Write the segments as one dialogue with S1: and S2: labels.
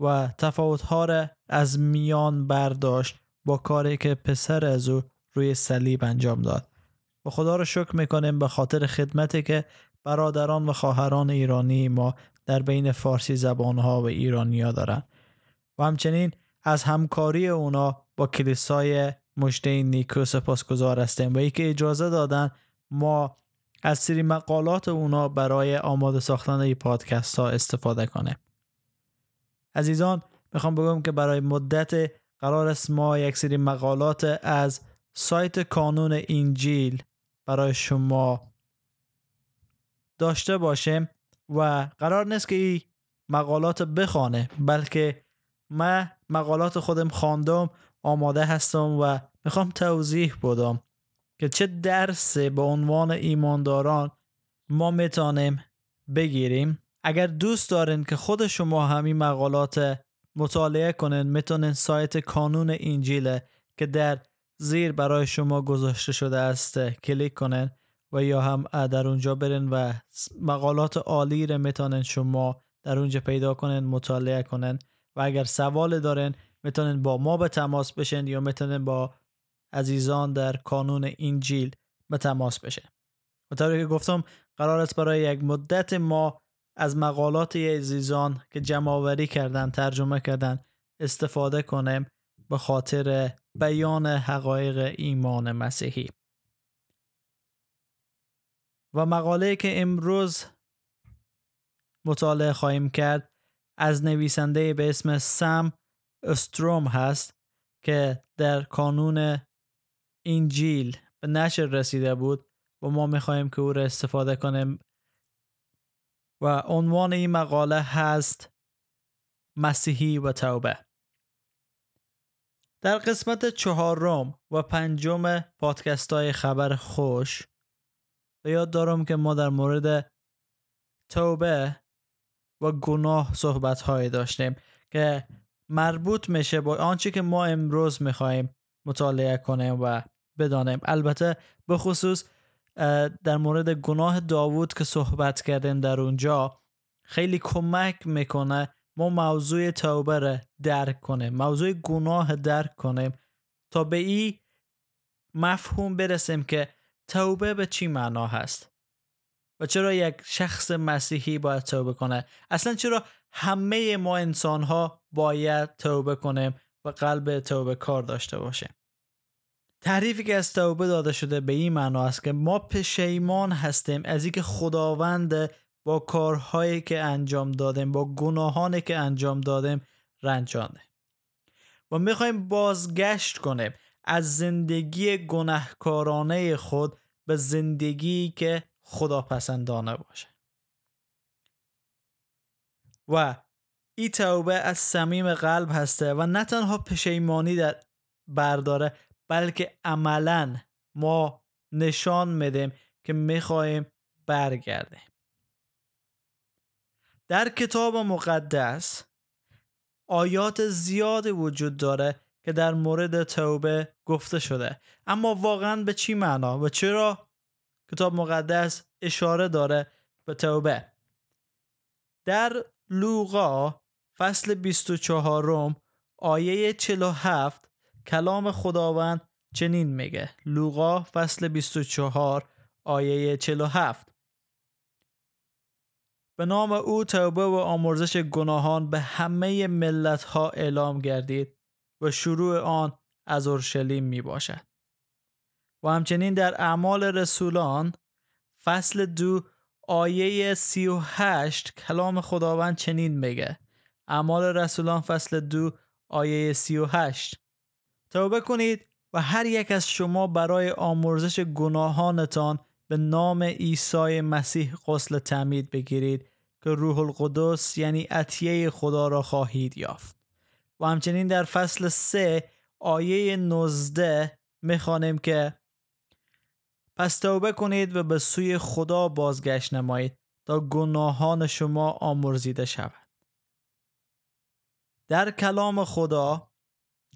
S1: و تفاوت ها را از میان برداشت با کاری که پسر از او روی صلیب انجام داد. و خدا را شکر می‌کنیم به خاطر خدمتی که برادران و خواهران ایرانی ما در بین فارسی زبان ها و ایرانی ها دارن و همچنین از همکاری اونا با کلیسای مجده نیکو سپاسگزار هستیم و ای که اجازه دادن ما از سری مقالات اونا برای آماده ساختن این پادکست ها استفاده کنه عزیزان می‌خوام بگم که برای مدت قرار است ما یک سری مقالات از سایت کانون انجیل برای شما داشته باشیم و قرار نیست که این مقالات بخوانه بلکه من مقالات خودم خواندم آماده هستم و می‌خوام توضیح بدم که چه درس به عنوان ایمانداران ما می‌تونیم بگیریم. اگر دوست دارین که خود شما همین مقالات مطالعه کنین می‌تونین سایت کانون انجیل که در زیر برای شما گذاشته شده است کلیک کنین و یا هم در اونجا برین و مقالات عالی رو می‌تونین شما در اونجا پیدا کنین مطالعه کنین. و اگر سوال دارین می‌تونین با ما به تماس بشین یا می‌تونین با عزیزان در کانون انجیل به تماس بشه و که گفتم قرار است برای یک مدت ما از مقالات عزیزان که جمع کردن ترجمه کردن استفاده کنیم به خاطر بیان حقایق ایمان مسیحی. و مقاله که امروز مطالعه خواهیم کرد از نویسنده به اسم سم استروم هست که در کانون انجیل به نشر رسیده بود و ما می‌خواهیم که او را استفاده کنیم و عنوان این مقاله هست مسیحی و توبه در قسمت چهارم و پنجم پادکست های خبر خوش به یاد دارم که ما در مورد توبه و گناه صحبت های داشتیم که مربوط میشه با آنچه که ما امروز می‌خواهیم مطالعه کنیم و بدانیم. البته به خصوص در مورد گناه داوود که صحبت کردیم در اونجا خیلی کمک می‌کنه ما موضوع توبه را درک کنیم موضوع گناه درک کنیم تا به این مفهوم برسیم که توبه به چی معنا هست؟ و چرا یک شخص مسیحی باید توبه کنه؟ اصلا چرا همه ما انسان ها باید توبه کنیم و قلب توبه کار داشته باشیم؟ تعریفی که از توبه داده شده به این معنا است که ما پشیمان هستیم از اینکه خداوند با کارهایی که انجام دادیم با گناهانی که انجام دادیم رنجانه. و می‌خوایم بازگشت کنیم از زندگی گناهکارانه خود به زندگی که خدا پسندانه باشه. و این توبه از صمیم قلب هسته و نه تنها پشیمانی در برداره بلکه عملا ما نشان میدیم که می‌خواهیم برگردیم. در کتاب مقدس آیات زیادی وجود داره که در مورد توبه گفته شده. اما واقعا به چی معنا؟ و چرا کتاب مقدس اشاره داره به توبه؟ در لوقا فصل 24 آیه 47 کلام خداوند چنین میگه. لوقا فصل 24 آیه 47 به نام او توبه و آمرزش گناهان به همه ملت ها اعلام گردید و شروع آن از اورشلیم می باشد. و همچنین در اعمال رسولان فصل دو آیه سی و هشت کلام خداوند چنین میگه. اعمال رسولان فصل دو آیه سی و هشت. توبه کنید و هر یک از شما برای آمرزش گناهانتان به نام عیسی مسیح غسل تعمید بگیرید که روح القدس یعنی عطیه خدا را خواهید یافت. و همچنین در فصل 3 آیه 19 می‌خوانیم که پس توبه کنید و به سوی خدا بازگشت نمایید تا گناهان شما آمرزیده شود. در کلام خدا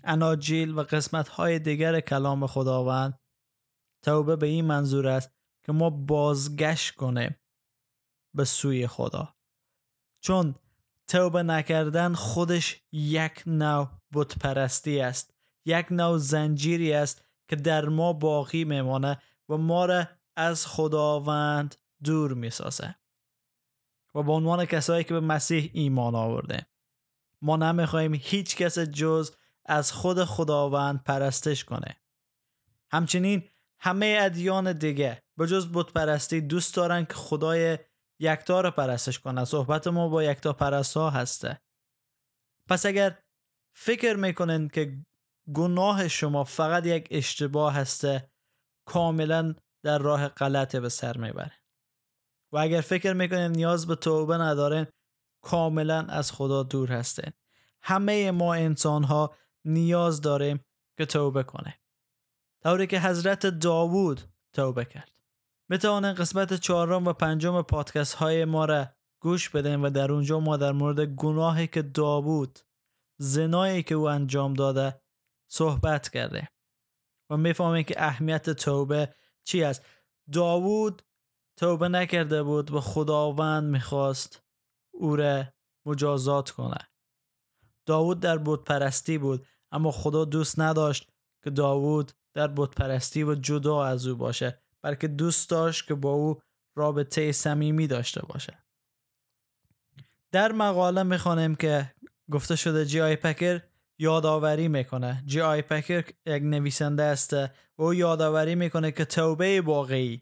S1: اناجیل و قسمت های دیگر کلام خداوند توبه به این منظور است که ما بازگشت کنیم به سوی خدا. چون توبه نکردن خودش یک نوع بت پرستی است یک نوع زنجیری است که در ما باقی میمانه و ما را از خداوند دور می‌سازه. و به عنوان کسایی که به مسیح ایمان آورده ما نمی‌خواهیم هیچ کس جز از خود خداوند پرستش کنه. همچنین همه ادیان دیگه به جز بت پرستی دوست دارن که خدای یکتا رو پرستش کنه صحبت ما با یکتا پرست هسته. پس اگر فکر می‌کنن که گناه شما فقط یک اشتباه هسته کاملا در راه غلط به سر می‌بره. و اگر فکر می‌کنین نیاز به توبه ندارین کاملا از خدا دور هستین. همه ما انسان ها نیاز داریم که توبه کنه. طوری که حضرت داوود توبه کرد. بتوانن قسمت چهارم و پنجم پادکست های ما را گوش بدین و در اونجا ما در مورد گناهی که داوود زنایی که او انجام داده صحبت کرده و می‌فهمیم که اهمیت توبه چی است. داوود توبه نکرده بود و خداوند می‌خواست او را مجازات کنه. داوود در بود پرستی بود. اما خدا دوست نداشت که داوود در بود پرستی و جدا از او باشه بلکه دوست داشت که با او رابطه صمیمی داشته باشه. در مقاله می‌خوانیم که گفته شده جی آی پکر یادآوری می‌کنه. جی آی پکر یک نویسنده است و او یادآوری می‌کنه که توبه واقعی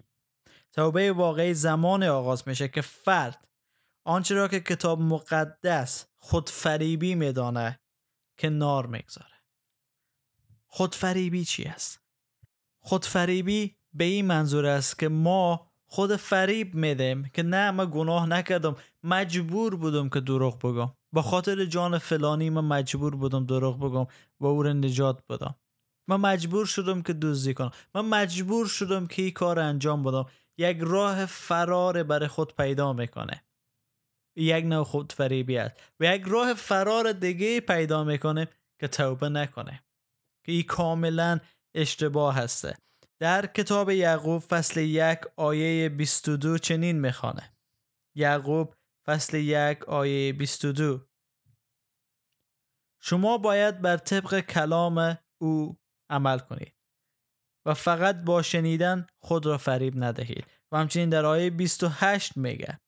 S1: توبه واقعی زمان آغاز میشه که فرد آنچه را که کتاب مقدس خودفریبی میدانه که نار می‌گذاره خودفریبی چی است؟ خودفریبی به این منظور است که ما خود فریب میدیم که نه من گناه نکردم مجبور بودم که دروغ بگم. با خاطر جان فلانی من مجبور بودم دروغ بگم و او رو نجات بدم. من مجبور شدم که دزدی کنم. من مجبور شدم که این کار انجام بدم. یک راه فرار برای خود پیدا می‌کنه. یک نوع خود فریبی است. و یک راه فرار دیگه پیدا می‌کنه که توبه نکنه. که این کاملا اشتباه هسته. در کتاب یعقوب فصل یک آیه 22 چنین می‌خوانه. یعقوب فصل یک آیه 22 شما باید بر طبق کلام او عمل کنید و فقط با شنیدن خود را فریب ندهید. و همچنین در آیه 28 میگه.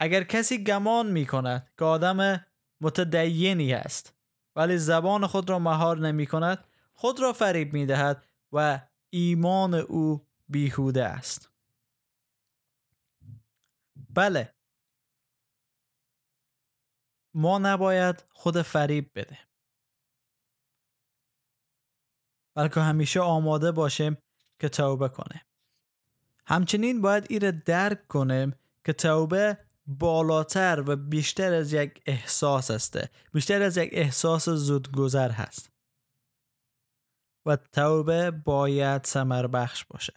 S1: اگر کسی گمان می‌کند که آدم متدینی است ولی زبان خود را مهار نمی کند خود را فریب می دهد و ایمان او بیهوده است. بله. ما نباید خود فریب بده بلکه همیشه آماده باشیم که توبه کنیم. همچنین باید ایره درک کنیم که توبه بالاتر و بیشتر از یک احساس است. بیشتر از یک احساس زودگذر هست. و توبه باید سمر بخش باشه.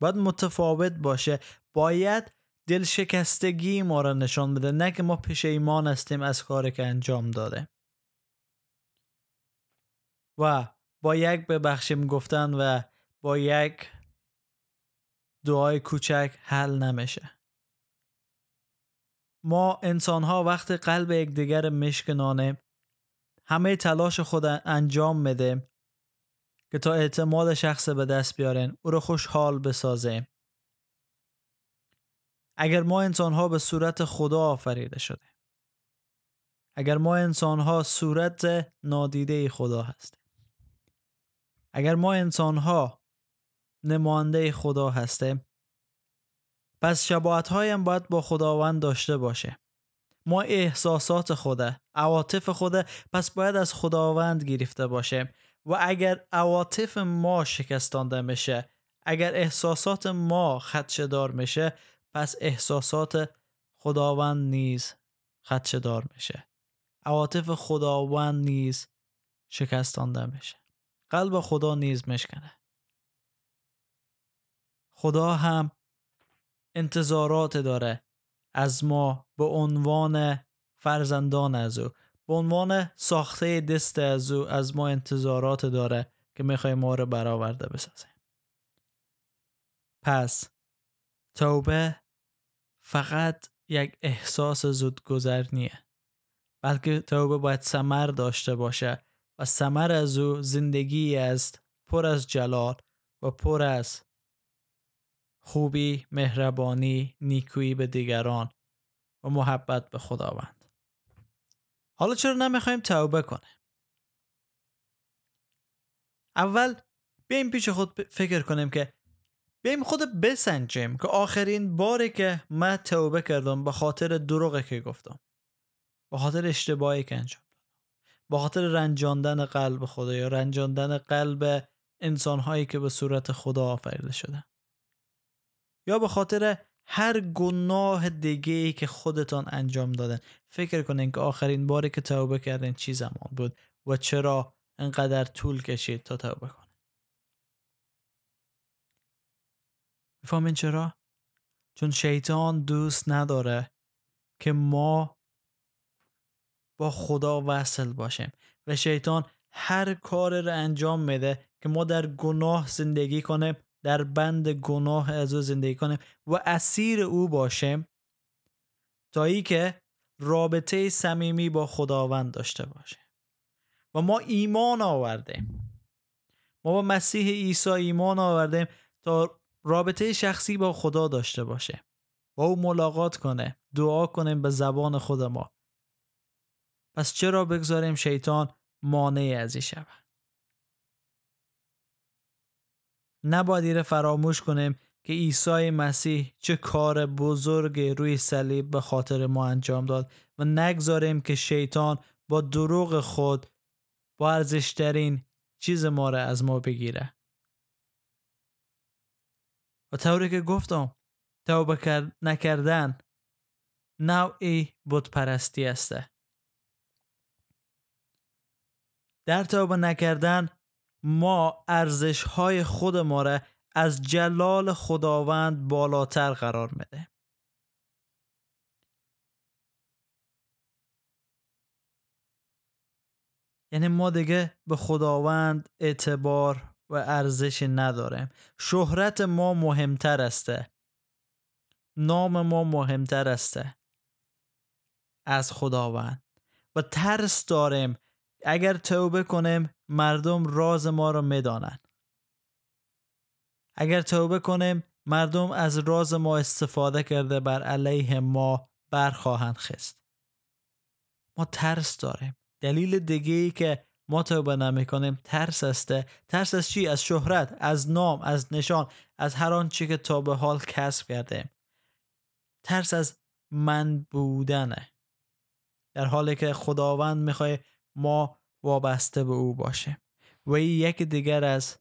S1: باید متفاوت باشه. باید دل شکستگی ما را نشان بده. نه که ما ایمان هستیم از کاری که انجام داده. و با یک ببخشیم گفتن و با یک دعای کوچک حل نمیشه. ما انسان ها وقت قلب یکدیگر مشکنانه همه تلاش خود انجام میده که تا اعتماد شخص به دست بیارن او رو خوشحال بسازه. اگر ما انسان ها به صورت خدا آفریده شده. اگر ما انسان ها صورت نادیده خدا هستیم اگر ما انسان ها نمانده خدا هستیم پس شباعت هایم باید با خداوند داشته باشه. ما احساسات خوده عواطف خوده پس باید از خداوند گرفته باشه. و اگر عواطف ما شکستانده میشه اگر احساسات ما خدشدار میشه پس احساسات خداوند نیز خدشدار میشه. عواطف خداوند نیز شکستانده میشه. قلب خدا نیز مشکنه خدا هم انتظارات داره. از ما به عنوان فرزندان از او به عنوان ساخته دست از او از ما انتظارات داره که می‌خوای ما رو برآورده بسازه پس توبه فقط یک احساس زودگذر نیه. بلکه توبه باید سمر داشته باشه و سمر از او زندگی است پر از جلال و پر از خوبی، مهربانی، نیکویی به دیگران و محبت به خداوند. حالا چرا نمی‌خوایم توبه کنه؟ اول بیایم پیش خود فکر کنیم که بیایم خود بسنجیم که آخرین باری که من توبه کردم به خاطر دروغی که گفتم به خاطر اشتباهی که انجام دادم به خاطر رنجاندن قلب خدا یا رنجاندن قلب انسانهایی که به صورت خدا آفریده شده یا به خاطر هر گناه دیگه ای که خودتان انجام دادن فکر کنین که آخرین باری که توبه کردن چی زمان بود و چرا انقدر طول کشید تا توبه کنن می‌فهمین چرا؟ چون شیطان دوست نداره که ما با خدا وصل باشیم و شیطان هر کار رو انجام میده که ما در گناه زندگی کنیم در بند گناه از او زندگی کنیم و اسیر او باشیم تا ای که رابطه صمیمی با خداوند داشته باشه. و ما ایمان آوردیم ما با مسیح عیسی ایمان آوردیم تا رابطه شخصی با خدا داشته باشه. با او ملاقات کنه دعا کنیم به زبان خود ما. پس چرا بگذاریم شیطان مانع از این شود؟ نباید فراموش کنیم که عیسی مسیح چه کار بزرگ روی صلیب به خاطر ما انجام داد و نگذاریم که شیطان با دروغ خود با ارزشترین چیز ما را از ما بگیره. و طوری که گفتم توبه نکردن نوعی بود پرستی است. در توبه نکردن ما ارزش های خود ما را از جلال خداوند بالاتر قرار میده یعنی ما دیگه به خداوند اعتبار و ارزش نداریم. شهرت ما مهمتر استه نام ما مهمتر استه از خداوند. و ترس داریم اگر توبه کنیم مردم راز ما را می‌دانند اگر توبه کنیم مردم از راز ما استفاده کرده بر علیه ما برخواهند خست. ما ترس داریم. دلیل دیگه ای که ما توبه نمی کنیم ترس استه ترس از چی؟ از شهرت از نام از نشان از هر آنچه که تا به حال کسب کرده ترس از من بودنه. در حالی که خداوند می‌خوای ما وابسته به او باشه و این یک دیگر از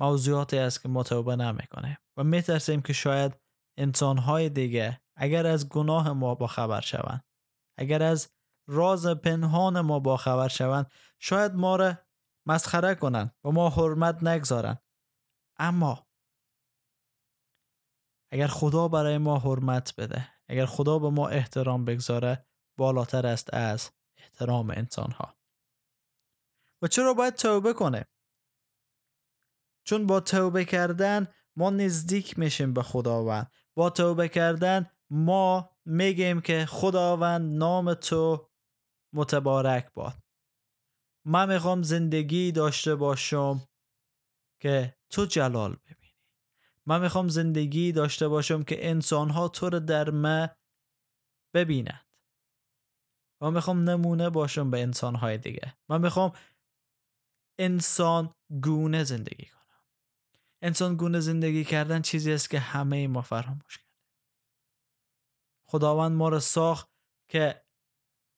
S1: موضوعاتی است که ما توبه نمی‌کنیم و میترسیم که شاید انسانهای دیگه اگر از گناه ما با خبر شوند اگر از راز پنهان ما با خبر شوند شاید ما را مسخره کنند و ما حرمت نگذارند. اما اگر خدا برای ما حرمت بده اگر خدا به ما احترام بگذاره بالاتر است از احترام انسان ها و چرا باید توبه کنه؟ چون با توبه کردن ما نزدیک میشیم به خداوند. با توبه کردن ما میگیم که خداوند نام تو متبارک باد. من می‌خوام زندگی داشته باشم که تو جلال ببینی. من می‌خوام زندگی داشته باشم که انسان ها تو رو در من ببینند من می‌خوام نمونه باشم به انسان های دیگه. من می‌خوام انسان گونه زندگی کنم. انسان گونه زندگی کردن چیزی است که همه ما فراموش کرده خداوند ما رو ساخت که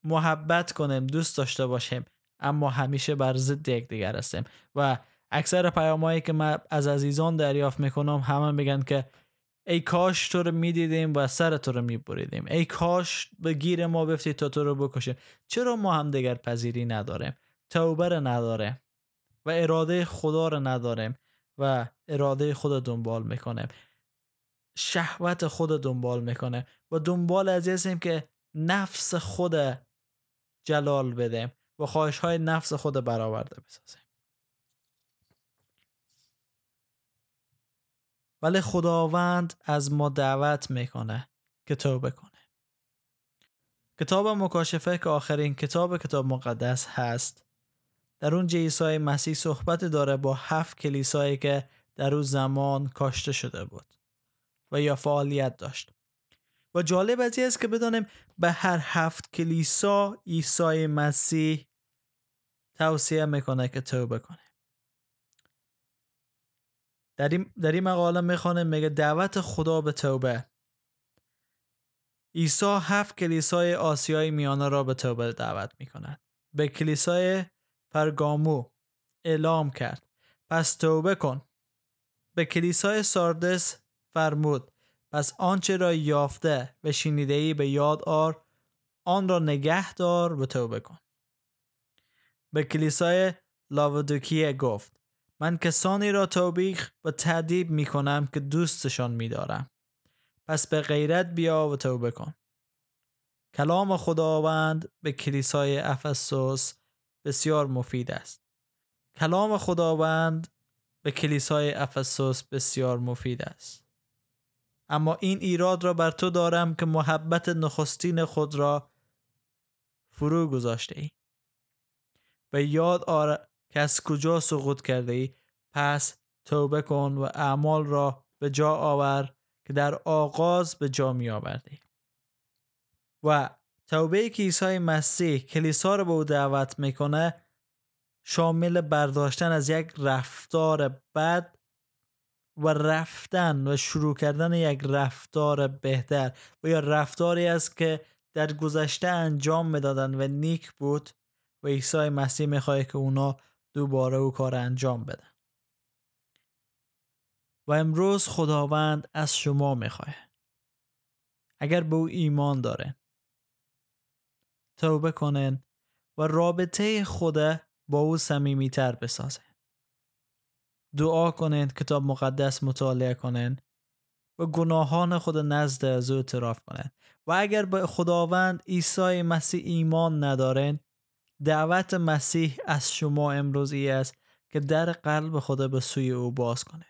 S1: محبت کنیم دوست داشته باشیم اما همیشه بر ضد یکدیگر هستیم. و اکثر پیامایی که من از عزیزان دریافت می‌کنم همه میگن که ای کاش تو رو می‌دیدیم و سر تو رو میبریدیم. ای کاش به گیر ما بفتی تا تو رو بکشیم چرا ما هم دیگر پذیری نداریم؟ توبه رو نداریم و اراده خدا رو نداریم و اراده خود دنبال می‌کنیم. شهوت خود دنبال می‌کنه و دنبال از هستیم که نفس خود جلال بدیم و خواهش های نفس خود برآورده بسازیم. ولی خداوند از ما دعوت می‌کنه که توبه کنه کتاب مکاشفه که آخرین کتاب کتاب مقدس هست در اون عیسی مسیح صحبت داره با هفت کلیسایی که در اون زمان کاشته شده بود و یا فعالیت داشت. و جالب از است که بدانیم به هر هفت کلیسا عیسی مسیح توصیه می‌کنه که توبه کنه در این, در این مقاله می‌خوانه میگه دعوت خدا به توبه. عیسی هفت کلیسای آسیای میانه را به توبه دعوت می‌کند. به کلیسای پرگامو اعلام کرد. پس توبه کن. به کلیسای ساردس فرمود پس آنچه را یافته و شنیده ای به یاد آر آن را نگه دار و توبه کن. به کلیسای لاودوکیه گفت من کسانی را توبیخ و تعدیب می کنم که دوستشان می دارم. پس به غیرت بیا و توبه کن. کلام خداوند به کلیسای افسوس بسیار مفید است. کلام خداوند به کلیسای افسوس بسیار مفید است. اما این ایراد را بر تو دارم که محبت نخستین خود را فرو گذاشته ای. به یاد آر که از کجا سقوط کرده ای پس توبه کن و اعمال را به جا آور که در آغاز به جا می آوردی. و توبه که عیسی مسیح کلیسا رو به او دعوت می‌کنه شامل برداشتن از یک رفتار بد و رفتن و شروع کردن یک رفتار بهتر و یا رفتاری است که در گذشته انجام می‌دادن و نیک بود و عیسی مسیح می‌خواد که اونا دوباره او کار انجام بدن و امروز خداوند از شما می‌خواه. اگر به او ایمان داره توبه کنن و رابطه خود با او صمیمیتر بسازن دعا کنند کتاب مقدس مطالعه کنند و گناهان خود نزد از او اعتراف کنند و اگر به خداوند عیسی مسیح ایمان ندارن دعوت مسیح از شما امروزی است که در قلب خود به سوی او باز کنه.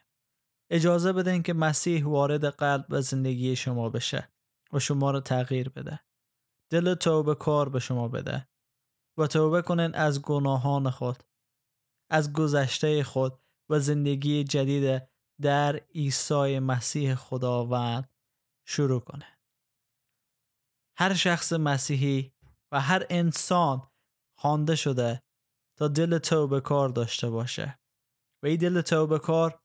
S1: اجازه بدین که مسیح وارد قلب و زندگی شما بشه و شما رو تغییر بده. دل توبه کار به شما بده و توبه کنن از گناهان خود از گذشته خود و زندگی جدید در عیسی مسیح خداوند شروع کنه. هر شخص مسیحی و هر انسان خوانده شده تا دل توبه کار داشته باشه. و این دل توبه کار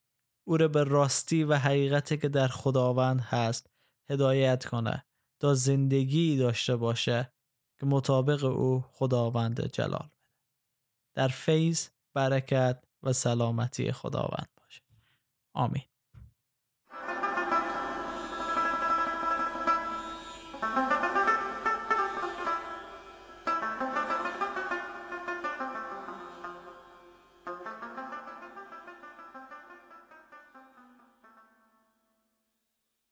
S1: او را به راستی و حقیقتی که در خداوند هست هدایت کنه تا زندگی داشته باشه که مطابق او خداوند جلال بده. در فیض برکت و سلامتی خداوند باشه. آمین.